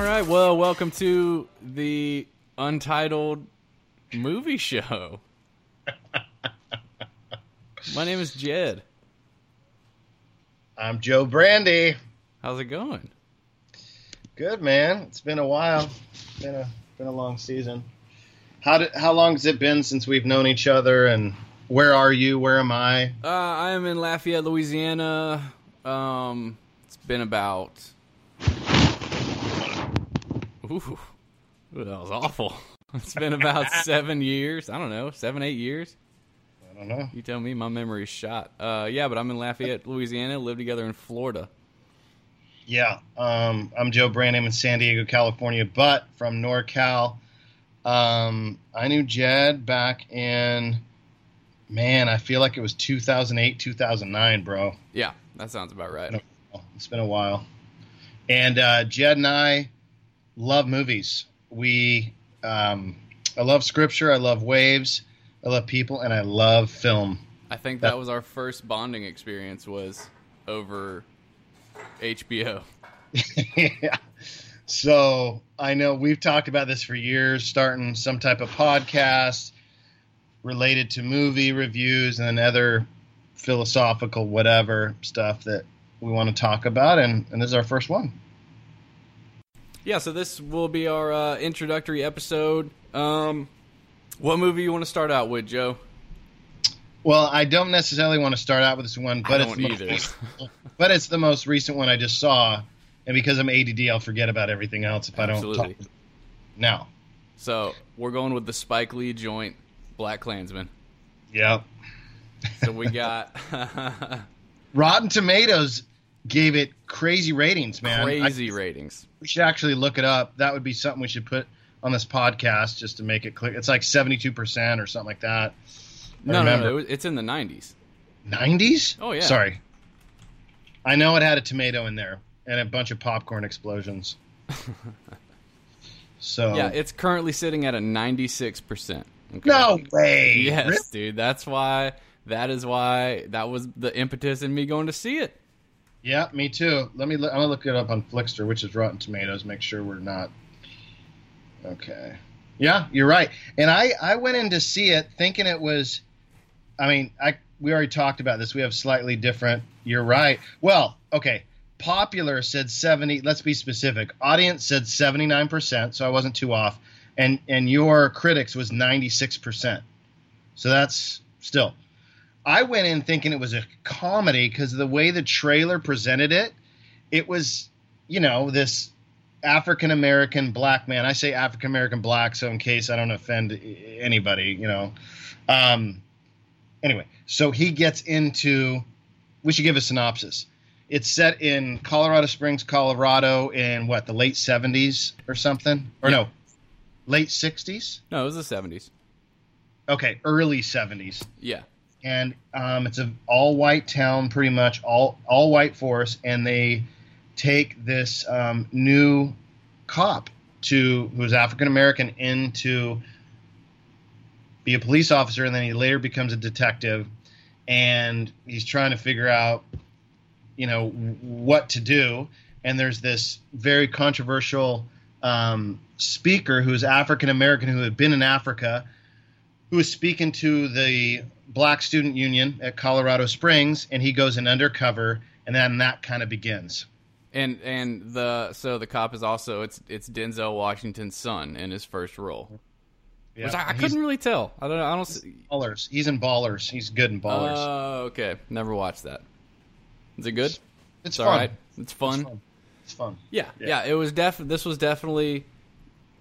right. Well, welcome to the Untitled Movie Show. My name is Jed. I'm Joe Brandy. How's it going? Good man. It's been a while. Been a been a long season. How did, how long has it been since we've known each other? And where are you? Where am I? Uh, I am in Lafayette, Louisiana. Um, it's been about. Ooh, Ooh, that was awful. It's been about seven years. I don't know, seven, eight years. I don't know. You tell me. My memory's shot. Uh, yeah, but I'm in Lafayette, Louisiana. Live together in Florida. Yeah, um, I'm Joe Brandy. I'm in San Diego, California, but from NorCal. Um, I knew Jed back in, man, I feel like it was 2008, 2009, bro. Yeah, that sounds about right. It's been a while. And uh, Jed and I love movies. We, um, I love scripture. I love waves. I love people, and I love film. I think that was our first bonding experience was over HBO. yeah. So I know we've talked about this for years, starting some type of podcast related to movie reviews and other philosophical whatever stuff that we want to talk about, and, and this is our first one. Yeah, so this will be our uh, introductory episode. Um, what movie you want to start out with, Joe? Well, I don't necessarily want to start out with this one, but it's don't the either. most, but it's the most recent one I just saw, and because I'm ADD, I'll forget about everything else if I don't Absolutely. talk. Now, So we're going with the Spike Lee joint, BlacKkKlansman. yep. So we got Rotten Tomatoes gave it crazy ratings, man. I- crazy ratings. we should actually look it up. That would be something we should put on this podcast just to make it clear. It's like 72% or something like that. No, no, no, it's in the 90s. 90s? Oh, yeah. Sorry. I know it had a tomato in there and a bunch of popcorn explosions. so Yeah, it's currently sitting at a 96%. Okay? no way. Yes, Really? dude. That's why. That is why. That was the impetus in me going to see it. Yeah, me too. Let me. Look, I'm gonna look it up on Flixster, which is Rotten Tomatoes. Make sure we're not. Okay. Yeah, you're right. And I I went in to see it thinking it was. I mean, I we already talked about this. We have slightly different. You're right. Well, okay. Popular said 70. Let's be specific. Audience said 79 percent, so I wasn't too off. And and your critics was 96 percent. So that's still. I went in thinking it was a comedy because the way the trailer presented it, it was, you know, this African American black man. I say African American black, so in case I don't offend anybody, you know. Um, anyway, so he gets into. We should give a synopsis. It's set in Colorado Springs, Colorado, in what the late seventies or something, or no, late sixties. No, it was the 70s. Okay, early seventies Yeah. And um, it's an all white town, pretty much all all white force, and they take this um, new cop to who's African American into be a police officer, and then he later becomes a detective, and he's trying to figure out, you know, what to do. And there's this very controversial um, speaker who's African American who had been in Africa who was speaking to the Black Student Union at Colorado Springs, and he goes in undercover, and then that kind of begins. And and the so the cop is also it's it's Denzel Washington's son in his first role. Yeah. Which I, I couldn't really tell. I don't know. I don't. See, ballers. He's in Ballers. He's good in Ballers. Oh, okay. Never watched that. Is it good? it's It's fun. all right. It's fun. It's fun. It's fun. Yeah, Yeah. yeah, It was def. This was definitely,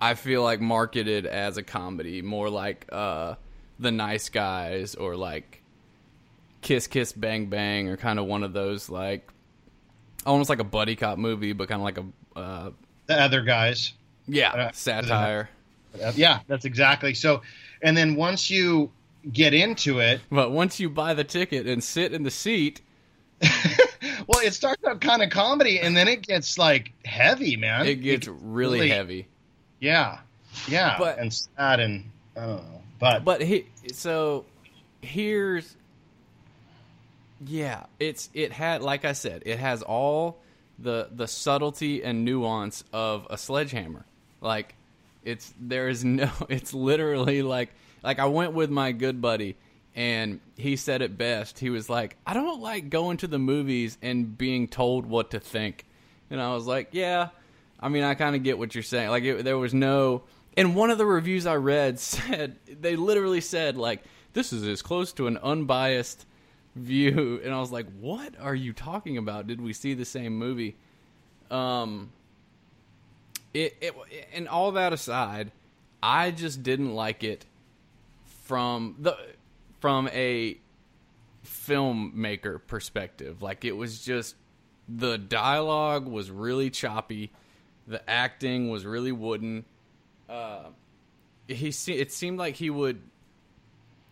I feel like marketed as a comedy, more like uh, the Nice Guys or like Kiss Kiss Bang Bang or kind of one of those like almost like a buddy cop movie, but kind of like a uh, The other guys. yeah Uh, satire. Yeah, that's exactly. So, and then once you get into it, But once you buy the ticket and sit in the seat, well, it starts out kind of comedy, and then it gets like heavy, man. it gets really, really- heavy. Yeah, yeah, But- and sad, and I don't know, but But he, so here's yeah, it's it had like I said, it has all the the subtlety and nuance of a sledgehammer. Like it's there is no it's literally like like I went with my good buddy and he said it best. He was like, "I don't like going to the movies and being told what to think." And I was like, "Yeah, I mean, I kind of get what you're saying. Like it, there was no and one of the reviews I read said they literally said like this is as close to an unbiased view and I was like, "What are you talking about? Did we see the same movie?" Um it, it and all that aside, I just didn't like it from the from a filmmaker perspective. Like it was just the dialogue was really choppy, the acting was really wooden. Uh, he it seemed like he would,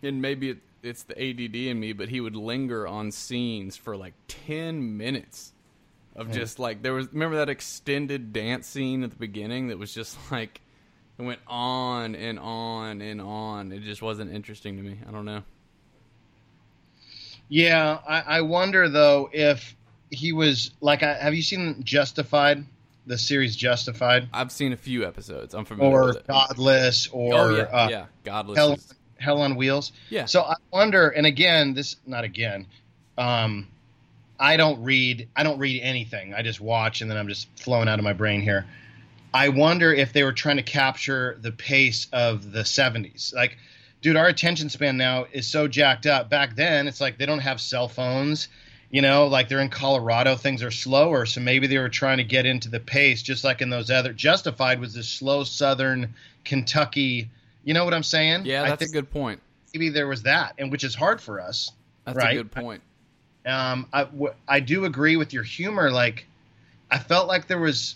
and maybe it, it's the ADD in me, but he would linger on scenes for like ten minutes of just like there was. Remember that extended dance scene at the beginning that was just like it went on and on and on. It just wasn't interesting to me. I don't know. Yeah, I, I wonder though if he was like, I, have you seen Justified, the series Justified, I've seen a few episodes. I'm familiar or. Godless, or oh yeah, uh, yeah. Godless. Hell, is- Hell on Wheels? yeah. So I wonder, and again, this not again. Um, I don't read. I don't read anything. I just watch, and then I'm just flowing out of my brain here. I wonder if they were trying to capture the pace of the '70s. Like, dude, our attention span now is so jacked up. Back then, it's like they don't have cell phones. You know, like they're in Colorado, things are slower. So maybe they were trying to get into the pace, just like in those other. Justified was this slow Southern Kentucky. You know what I'm saying? yeah, I that's a think good point. maybe there was that, and which is hard for us. That's right. a good point. Um, I, w- I do agree with your humor. Like, I felt like there was,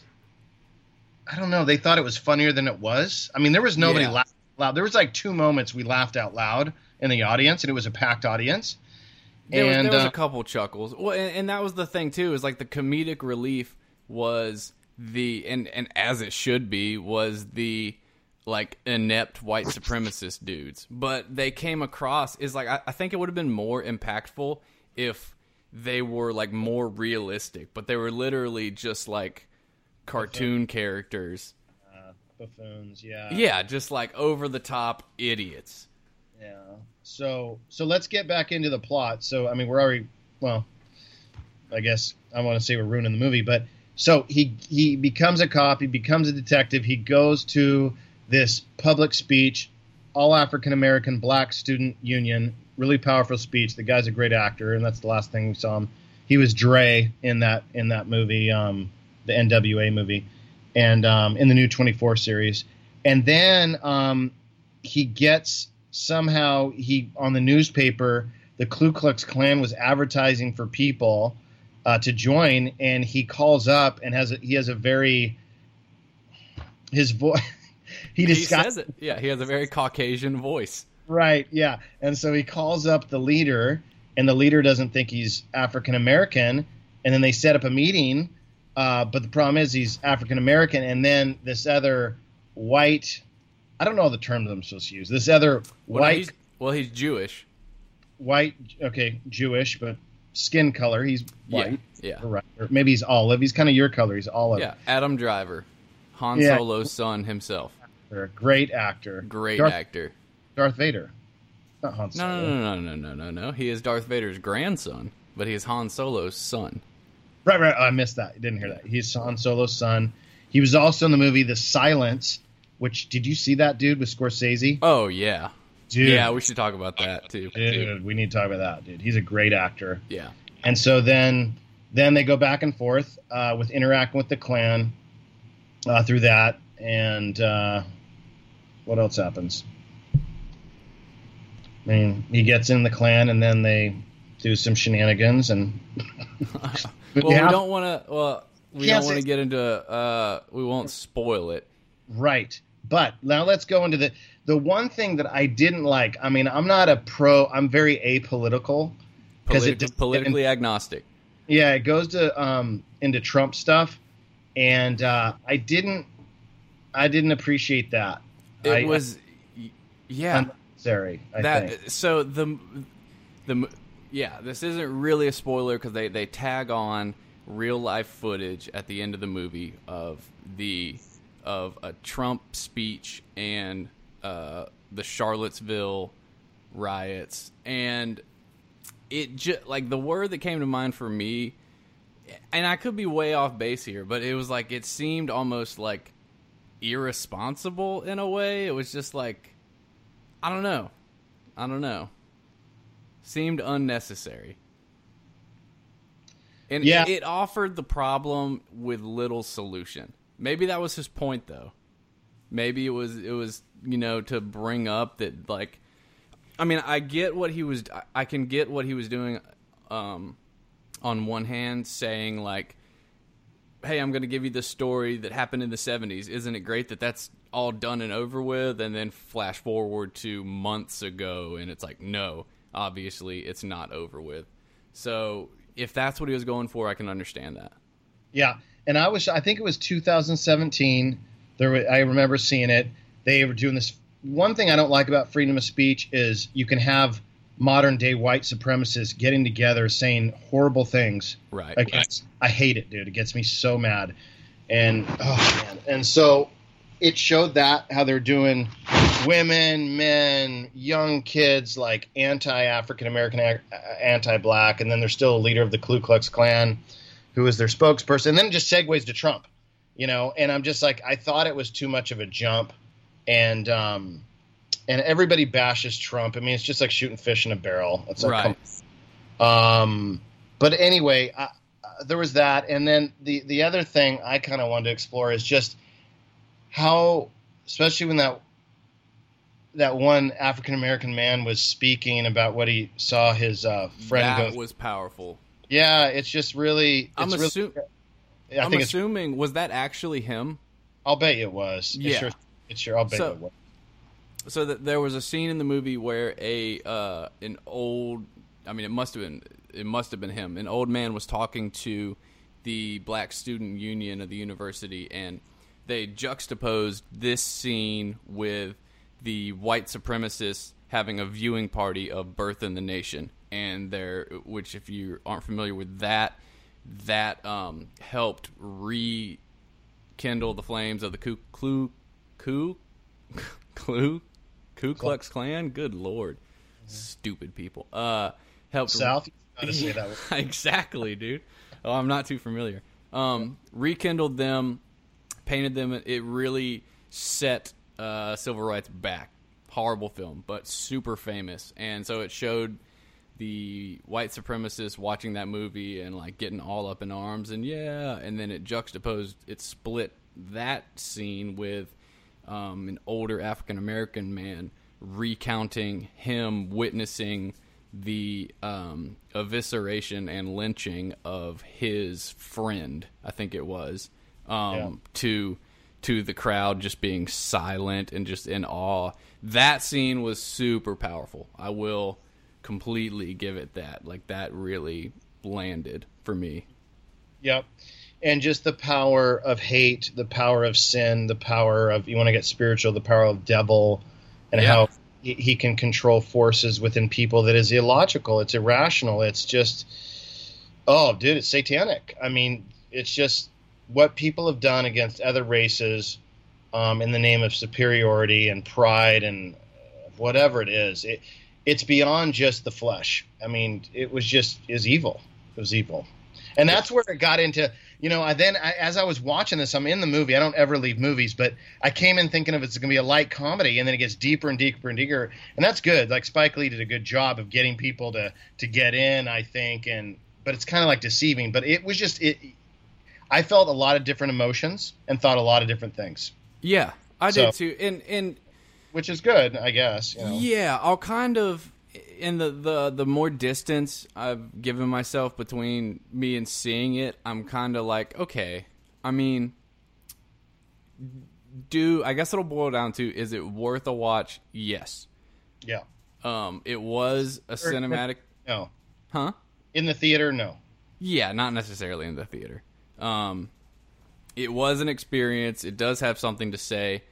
I don't know, they thought it was funnier than it was. I mean, there was nobody Yeah. laughed loud. There was like two moments we laughed out loud in the audience, and it was a packed audience. There, was, and there was uh, a couple chuckles. Well, and, and that was the thing too. Is like the comedic relief was the and and as it should be was the like inept white supremacist dudes. But they came across is like I, I think it would have been more impactful if they were like more realistic. But they were literally just like cartoon characters. uh, buffoons, yeah, Yeah, just like over the top idiots. Yeah. So so let's get back into the plot. So I mean, we're already well. I guess I want to say we're ruining the movie, but so he he becomes a cop. He becomes a detective. He goes to this public speech, all African American Black Student Union. Really powerful speech. The guy's a great actor, and that's the last thing we saw him. He was Dre in that in that movie, um, the NWA movie, and um, in the new 24 series. And then um, he gets somehow he on the newspaper the Ku Klux Klan was advertising for people uh, to join, and he calls up and has a, he has a very his voice. he He says it. Yeah, he has a very Caucasian voice. Right, yeah. And so he calls up the leader, and the leader doesn't think he's African American. And then they set up a meeting, uh, but the problem is he's African American. And then this other white, I don't know the terms I'm supposed to use. This other Well, white, he's, well, he's Jewish. white, okay, Jewish, but skin color, he's white. Yeah, Or, right, or maybe he's olive. He's kind of your color. He's olive. yeah. Adam Driver, Han Yeah. Solo's son himself. A great actor. Great Darth, actor. Darth Vader. Not Han No, Solo. no, no, no, no, no, no, no. He is Darth Vader's grandson, but he is Han Solo's son. Right, right. Oh, I missed that. I didn't hear that. He's Han Solo's son. He was also in the movie The Silence, which did you see that dude with Scorsese? Oh yeah, Dude, yeah. We should talk about that too. dude, we need to talk about that, dude. He's a great actor. Yeah, And so then, then they go back and forth uh, with interacting with the Klan uh, through that, and uh, what else happens? I mean, he gets in the Klan, and then they do some shenanigans, and well, yeah, we don't want to. Well, we Can't don't want to get into. Uh, we won't spoil it. Right. But now let's go into the the one thing that I didn't like. I mean, I'm not a pro. I'm very apolitical because it Politi- just- politically agnostic. yeah, it goes to um into Trump stuff, and uh, I didn't I didn't appreciate that. It I- was, yeah. unnecessary. I that think. so the the yeah this isn't really a spoiler because they they tag on real life footage at the end of the movie of the of a Trump speech and uh, the Charlottesville riots, and it just like the word that came to mind for me, and I could be way off base here, but it was like it seemed almost like irresponsible in a way. It was just like I don't know, I don't know, seemed unnecessary. And Yeah. it, it offered the problem with little solution. Maybe that was his point though. Maybe it was it was, you know, to bring up that like I mean, I get what he was I- can get what he was doing um on one hand saying like hey, I'm going to give you the story that happened in the 70s. Isn't it great that that's all done and over with and then flash forward to months ago and it's like no, obviously it's not over with. So, if that's what he was going for, I can understand that. Yeah, and I was I think it was 2017. There, were, I remember seeing it. They were doing this. One thing I don't like about freedom of speech is you can have modern day white supremacists getting together saying horrible things Right. against. I hate it, dude. It gets me so mad. And oh man, and so it showed that how they're doing women, men, young kids like anti-African American, uh, anti-black, and then there's still a leader of the Ku Klux Klan who is their spokesperson. And then it just segues to Trump, you know. And I'm just like, I thought it was too much of a jump, and um, and everybody bashes Trump. I mean, it's just like shooting fish in a barrel. It's like, Right. um, but anyway, I, uh, there was that, and then the the other thing I kind of wanted to explore is just how, especially when that that one African American man was speaking about what he saw his uh, friend that go. was powerful. Yeah, it's just really. It's I'm, really, assu- I I'm think it's. assuming was that actually him? I'll bet it was. Yeah. It's sure. It's sure. I'll bet So- it was. So that there was a scene in the movie where a uh, an old, I mean, it must have been it must have been him. An old man was talking to the Black Student Union of the university, and they juxtaposed this scene with the white supremacists having a viewing party of Birth in the Nation, and there, which if you aren't familiar with that, that um, helped rekindle the flames of the Ku Ku Ku Ku Ku Klux Klan. Good lord, stupid people. Uh, helped South. That. exactly, dude. Oh, I'm not too familiar. Um, rekindled them, painted them. It really set uh, civil rights back. Horrible film, but super famous. And so it showed the white supremacists watching that movie and like getting all up in arms and yeah. And then it juxtaposed, it split that scene with um, an older African American man recounting him witnessing the um, evisceration and lynching of his friend. I think it was um, Yeah. to to the crowd just being silent and just in awe. That scene was super powerful. I will completely give it that. Like that really landed for me. Yep. And just the power of hate, the power of sin, the power of you want to get spiritual, the power of devil, and Yeah. how he, can control forces within people that is illogical. It's irrational. It's just, oh, dude, it's satanic. I mean, it's just what people have done against other races um, in the name of superiority and pride and whatever it is. It, it's beyond just the flesh. I mean, it was just is evil. It was evil, and that's where it got into. You know, I then I, as I was watching this, I'm in the movie. I don't ever leave movies, but I came in thinking of it's going to be a light comedy, and then it gets deeper and deeper and deeper, and that's good. Like Spike Lee did a good job of getting people to to get in, I think, and but it's kind of like deceiving. But it was just it. I felt a lot of different emotions and thought a lot of different things, Yeah, I So- did too. And and which is good, I guess. You know? Yeah, I'll kind of in the, the the more distance I've given myself between me and seeing it, I'm kind of like, okay. I mean, do I guess it'll boil down to is it worth a watch? Yes. Yeah. Um, it was a cinematic, No. huh? In the theater, no. Yeah, not necessarily in the theater. Um, it was an experience. It does have something to say.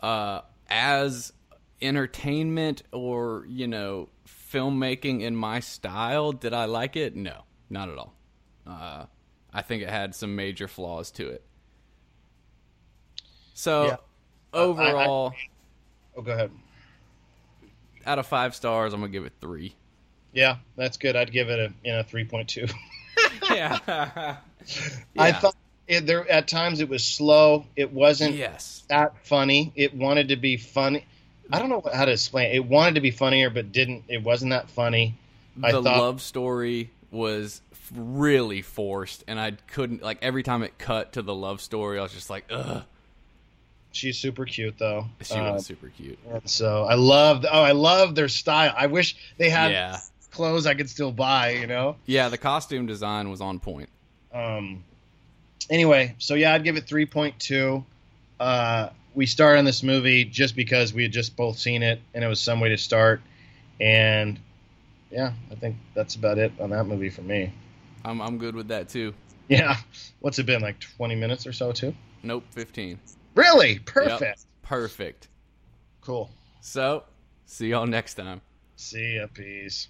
Uh, as entertainment or you know filmmaking in my style, did I like it? No, not at all. Uh, I think it had some major flaws to it. So Yeah. overall, Oh, go ahead. out of five stars, I'm gonna give it three. Yeah, that's good. I'd give it a you know three point two. yeah. I thought it, there at times it was slow. It wasn't yes. that funny. It wanted to be funny. I don't know how to explain. It. it wanted to be funnier, but didn't. It wasn't that funny. I the thought- love story was really forced, and I couldn't like every time it cut to the love story, I was just like, ugh. She's super cute though. She Uh, was super cute. so I love. Oh, I love their style. I wish they had Yeah. clothes I could still buy. You know. Yeah, the costume design was on point. Um. Anyway, so yeah, I'd give it three point two. Uh, we started on this movie just because we had just both seen it, and it was some way to start. And yeah, I think that's about it on that movie for me. I'm I'm good with that too. Yeah, what's it been like twenty minutes or so too? Nope, 15. Really perfect. Perfect. Cool. So, see y'all next time. See ya. Peace.